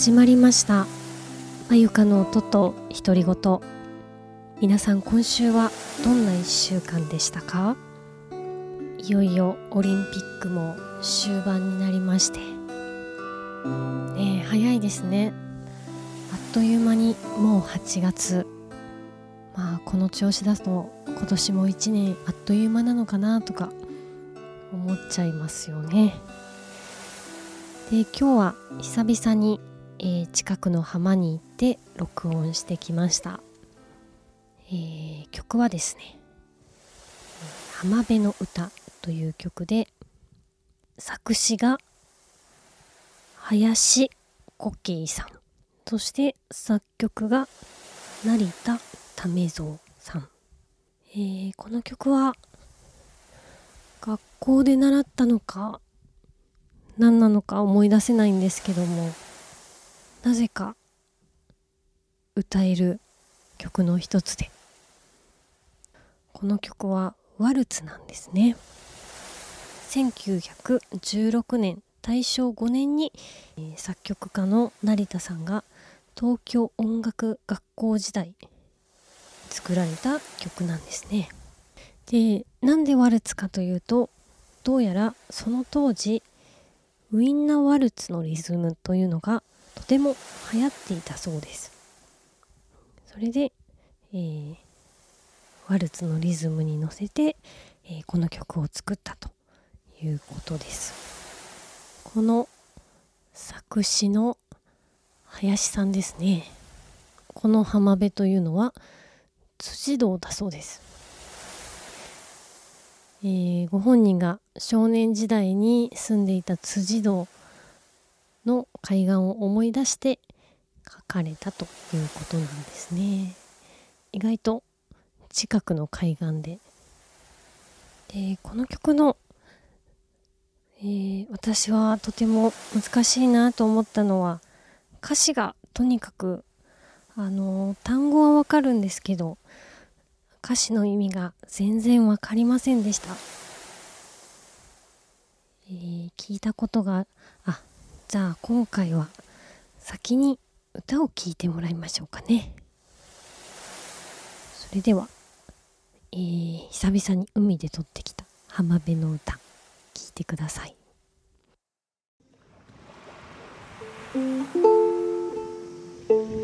始まりました。まゆかの音と独り言。皆さん今週はどんな1週間でしたか？いよいよオリンピックも終盤になりまして。ね早いですね。あっという間にもう8月。まあこの調子だと今年も1年あっという間なのかなとか思っちゃいますよね。で今日は久々に、えー、近くの浜に行って録音してきました、えー、曲はですね「浜辺の歌」という曲で作詞が林コケイさん。そして作曲が成田為蔵さん、えー、この曲は学校で習ったのか何なのか思い出せないんですけどもなぜか歌える曲の一つで。この曲はワルツなんですね。1916年大正5年に、えー、作曲家の成田さんが東京音楽学校時代作られた曲なんですね。でなんでワルツかというとどうやらその当時ウインナーワルツのリズムというのがとても流行っていたそうです。それで、えー、ワルツのリズムに乗せて、えー、この曲を作ったということです。この作詞の林さんですね。この浜辺というのは辻堂だそうです。えー、ご本人が少年時代に住んでいた辻堂の海岸を思い出して書かれたということなんですね。意外と近くの海岸で。でこの曲の、えー、私はとても難しいなと思ったのは歌詞がとにかくあの単語はわかるんですけど歌詞の意味が全然わかりませんでした、えー、聞いたことがあじゃあ今回は先に歌を聴いてもらいましょうかね。それでは、えー、久々に海で撮ってきた浜辺の歌聴いてください。昔の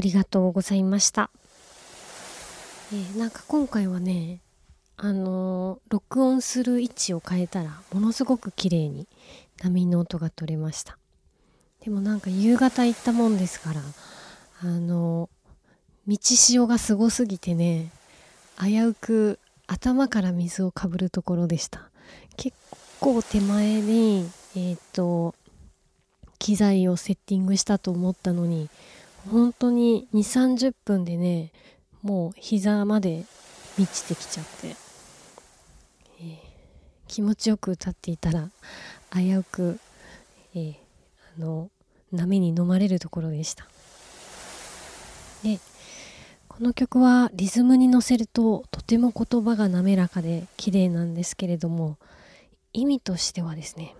ありがとうございました。えー、なんか今回はねあのー、録音する位置を変えたらものすごく綺麗に波の音が取れましたでもなんか夕方行ったもんですからあのー、道潮がすごすぎてね危うく頭から水をかぶるところでした結構手前にえっ、と機材をセッティングしたと思ったのに本当に2 3 0分でねもう膝まで満ちてきちゃって、えー、気持ちよく歌っていたら危うく、えー、あの波に飲まれるところでした。でこの曲はリズムに乗せるととても言葉が滑らかで綺麗なんですけれども意味としてはですね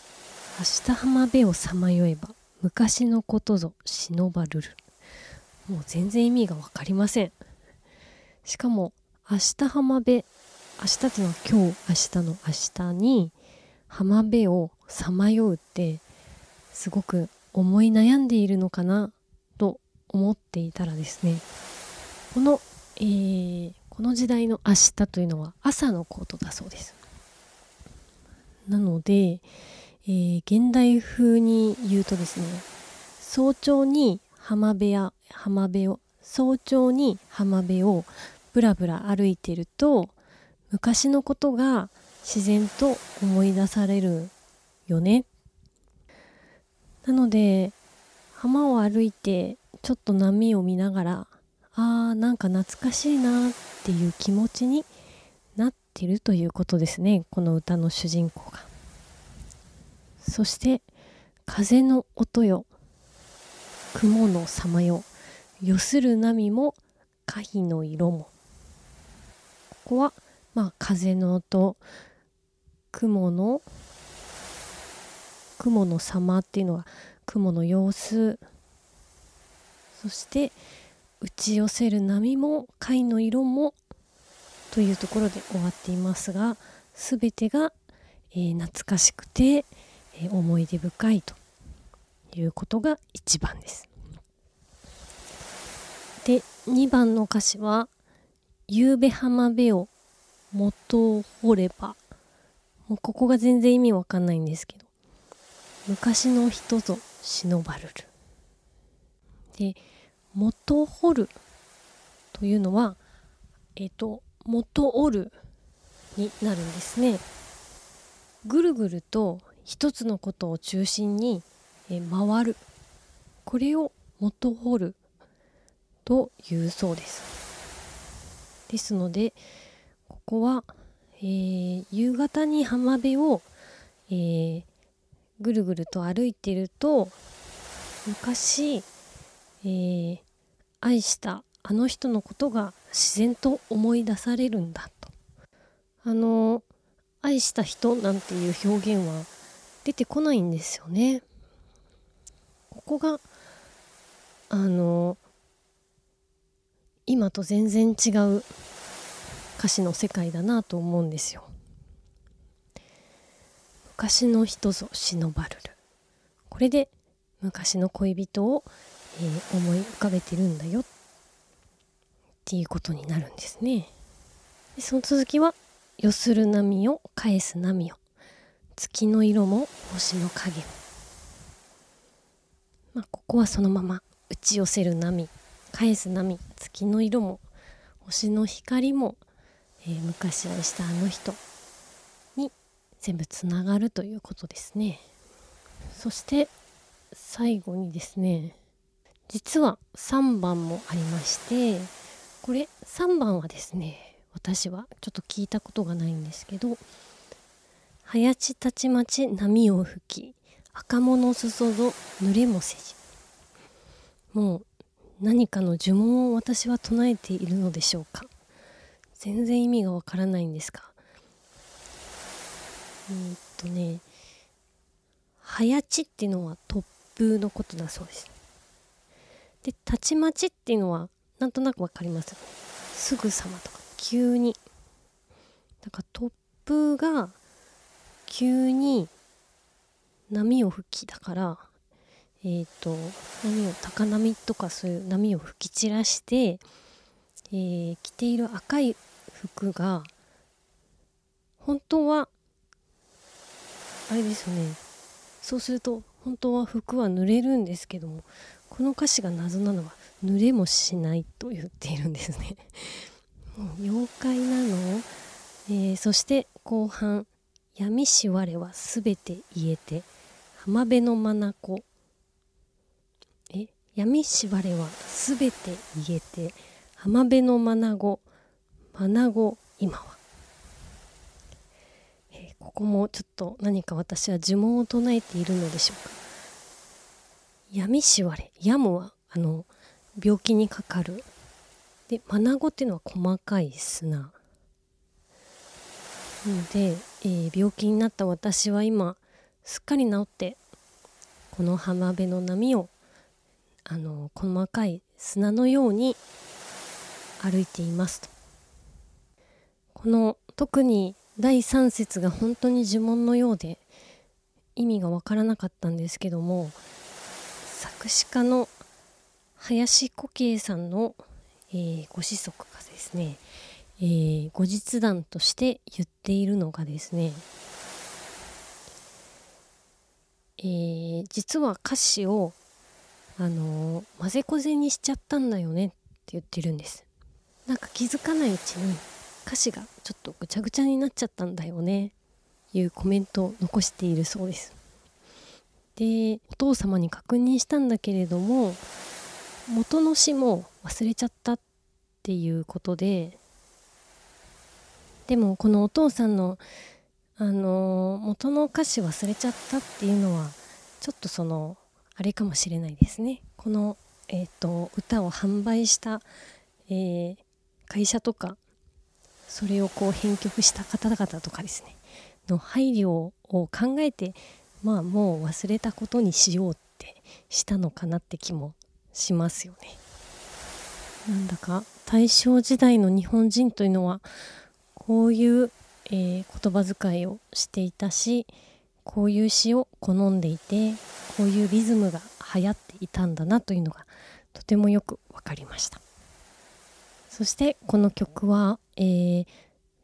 「明日浜辺をさまよえば昔のことぞ忍ばるる」もう全然意味が分かりません。しかも明日浜辺明日っていうのは今日明日の明日に浜辺をさまようってすごく思い悩んでいるのかなと思っていたらですねこの、えー、この時代の明日というのは朝のことだそうです。なので、えー、現代風に言うとですね早朝に浜辺や浜辺を早朝に浜辺をぶらぶら歩いてると昔のことが自然と思い出されるよね。なので浜を歩いてちょっと波を見ながらあーなんか懐かしいなっていう気持ちになってるということですねこの歌の主人公が。そして風の音よ。雲の様よ。よする波も可否の色も。ここはまあ風の音。雲の雲の様っていうのは雲の様子。そして打ち寄せる波も貝の色も。というところで終わっていますが全てが、えー、懐かしくて、え、思い出深いということが1番です。で2番の歌詞は「夕べ浜辺を元を掘れば」もうここが全然意味わかんないんですけど「昔の人ぞ忍ばるる」で「元掘る」というのはえっ、ー、と「元折る」になるんですね。ぐるぐると一つのことを中心にえ回る。これを元掘るというそうです。ですのでここは、えー、夕方に浜辺を、えー、ぐるぐると歩いてると昔、えー、愛したあの人のことが自然と思い出されるんだと。あの愛した人なんていう表現は出てこないんですよねここがあの今と全然違う歌詞の世界だなと思うんですよ。昔の人ぞ忍ばるるこれで昔の恋人を、えー、思い浮かべてるんだよっていうことになるんですね。でその続きは「よする波を返す波を月の色も星の影。も」まあ、ここはそのまま打ち寄せる波返す波月の色も星の光も、えー、昔愛したあの人に全部つながるということですね。そして最後にですね実は3番もありましてこれ3番はですね私はちょっと聞いたことがないんですけど「早ちたちまち波を吹き赤物すそぞ濡れもせじ。もう何かの呪文を私は唱えているのでしょうか。全然意味がわからないんですが。えっとね早ちっていうのは突風のことだそうです。でたちまちっていうのはなんとなくわかります？すぐさまとか急に。だか突風が急に波を吹きだから、えーと、波を高波とかそういう波を吹き散らして、えー、着ている赤い服が本当はあれですよね。そうすると本当は服は濡れるんですけどもこの歌詞が謎なのは濡れもしないと言っているんですね。もう妖怪なの、えー、そして後半「闇し我はすべて言えて浜辺の眼え闇し我はすべて言えて浜辺の眼子眼子今は、えー、ここもちょっと何か私は呪文を唱えているのでしょうか。闇し我やむはあの病気にかかる。でマナゴっていうのは細かい砂。なので、えー、病気になった私は今すっかり治ってこの浜辺の波をあの細かい砂のように歩いていますと。この特に第3節が本当に呪文のようで意味がわからなかったんですけども作詞家の林古慶さんのえー、ご子息がですね、えー、後日談として言っているのがですね、えー、実は歌詞を、あのー、混ぜこぜにしちゃったんだよねって言ってるんです。なんか気づかないうちに歌詞がちょっとぐちゃぐちゃになっちゃったんだよねいうコメントを残しているそうです。でお父様に確認したんだけれども元の詩も忘れちゃったっていうことででもこのお父さんのあの元の歌詞忘れちゃったっていうのはちょっとそのあれかもしれないですねこの、えーと、歌を販売した、えー、会社とかそれをこう編曲した方々とかですねの配慮を考えてまあもう忘れたことにしようってしたのかなって気もしますよね。なんだか大正時代の日本人というのはこういう、えー、言葉遣いをしていたしこういう詩を好んでいてこういうリズムが流行っていたんだなというのがとてもよく分かりました。そしてこの曲は、えー、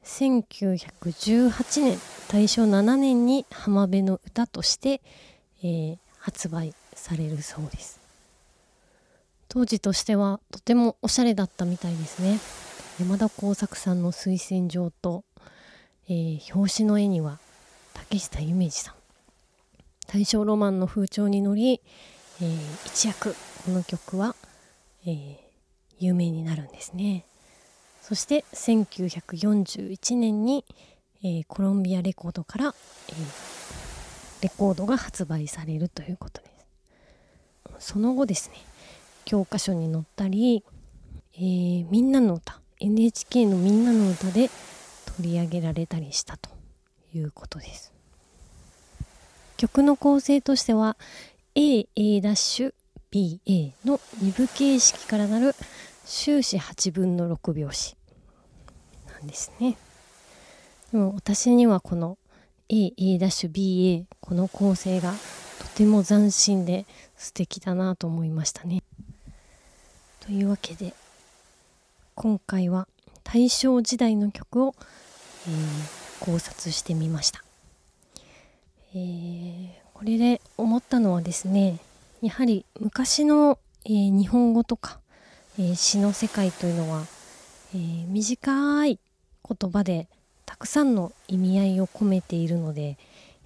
1918年大正7年に浜辺の歌として、えー、発売されるそうです。当時としてはとてもおしゃれだったみたいですね。山田耕作さんの推薦状と、えー、表紙の絵には竹下夢二さん。大正ロマンの風潮に乗り、えー、一躍この曲は、えー、有名になるんですね。そして1941年に、えー、コロンビアレコードから、えレコードが発売されるということです。その後ですね教科書に載ったり、えー、みんなの歌 NHK のみんなの歌で取り上げられたりしたということです。曲の構成としては AA' BA の2部形式からなる終始8分の6拍子なんですね。でも私にはこの AA'BA この構成がとても斬新で素敵だなと思いましたね。というわけで今回は大正時代の曲を、えー、考察してみました、えー、これで思ったのはですねやはり昔の、えー、日本語とか、え詩の世界というのは、え短い言葉でたくさんの意味合いを込めているので、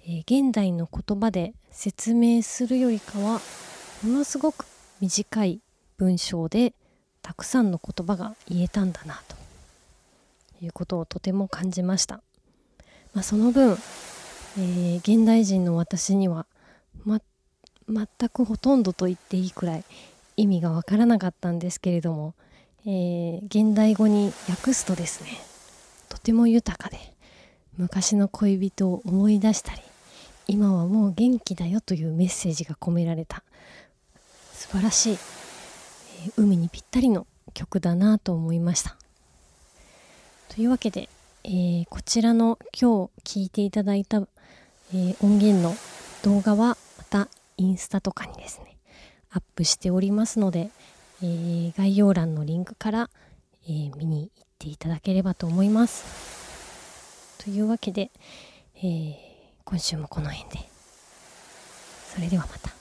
え現代の言葉で説明するよりかはものすごく短い文章でたくさんの言葉が言えたんだなと。いうことをとても感じました、まあ、その分、えー、現代人の私には、ま、全くほとんどと言っていいくらい意味がわからなかったんですけれども、えー、現代語に訳すとですねとても豊かで昔の恋人を思い出したり今はもう元気だよというメッセージが込められた素晴らしい海にぴったりの曲だなと思いましたというわけで、えー、こちらの今日聴いていただいた、えー、音源の動画はまたインスタとかにですねアップしておりますので、えー、概要欄のリンクから、えー、見に行っていただければと思います。というわけで、えー、今週もこの辺で。それではまた。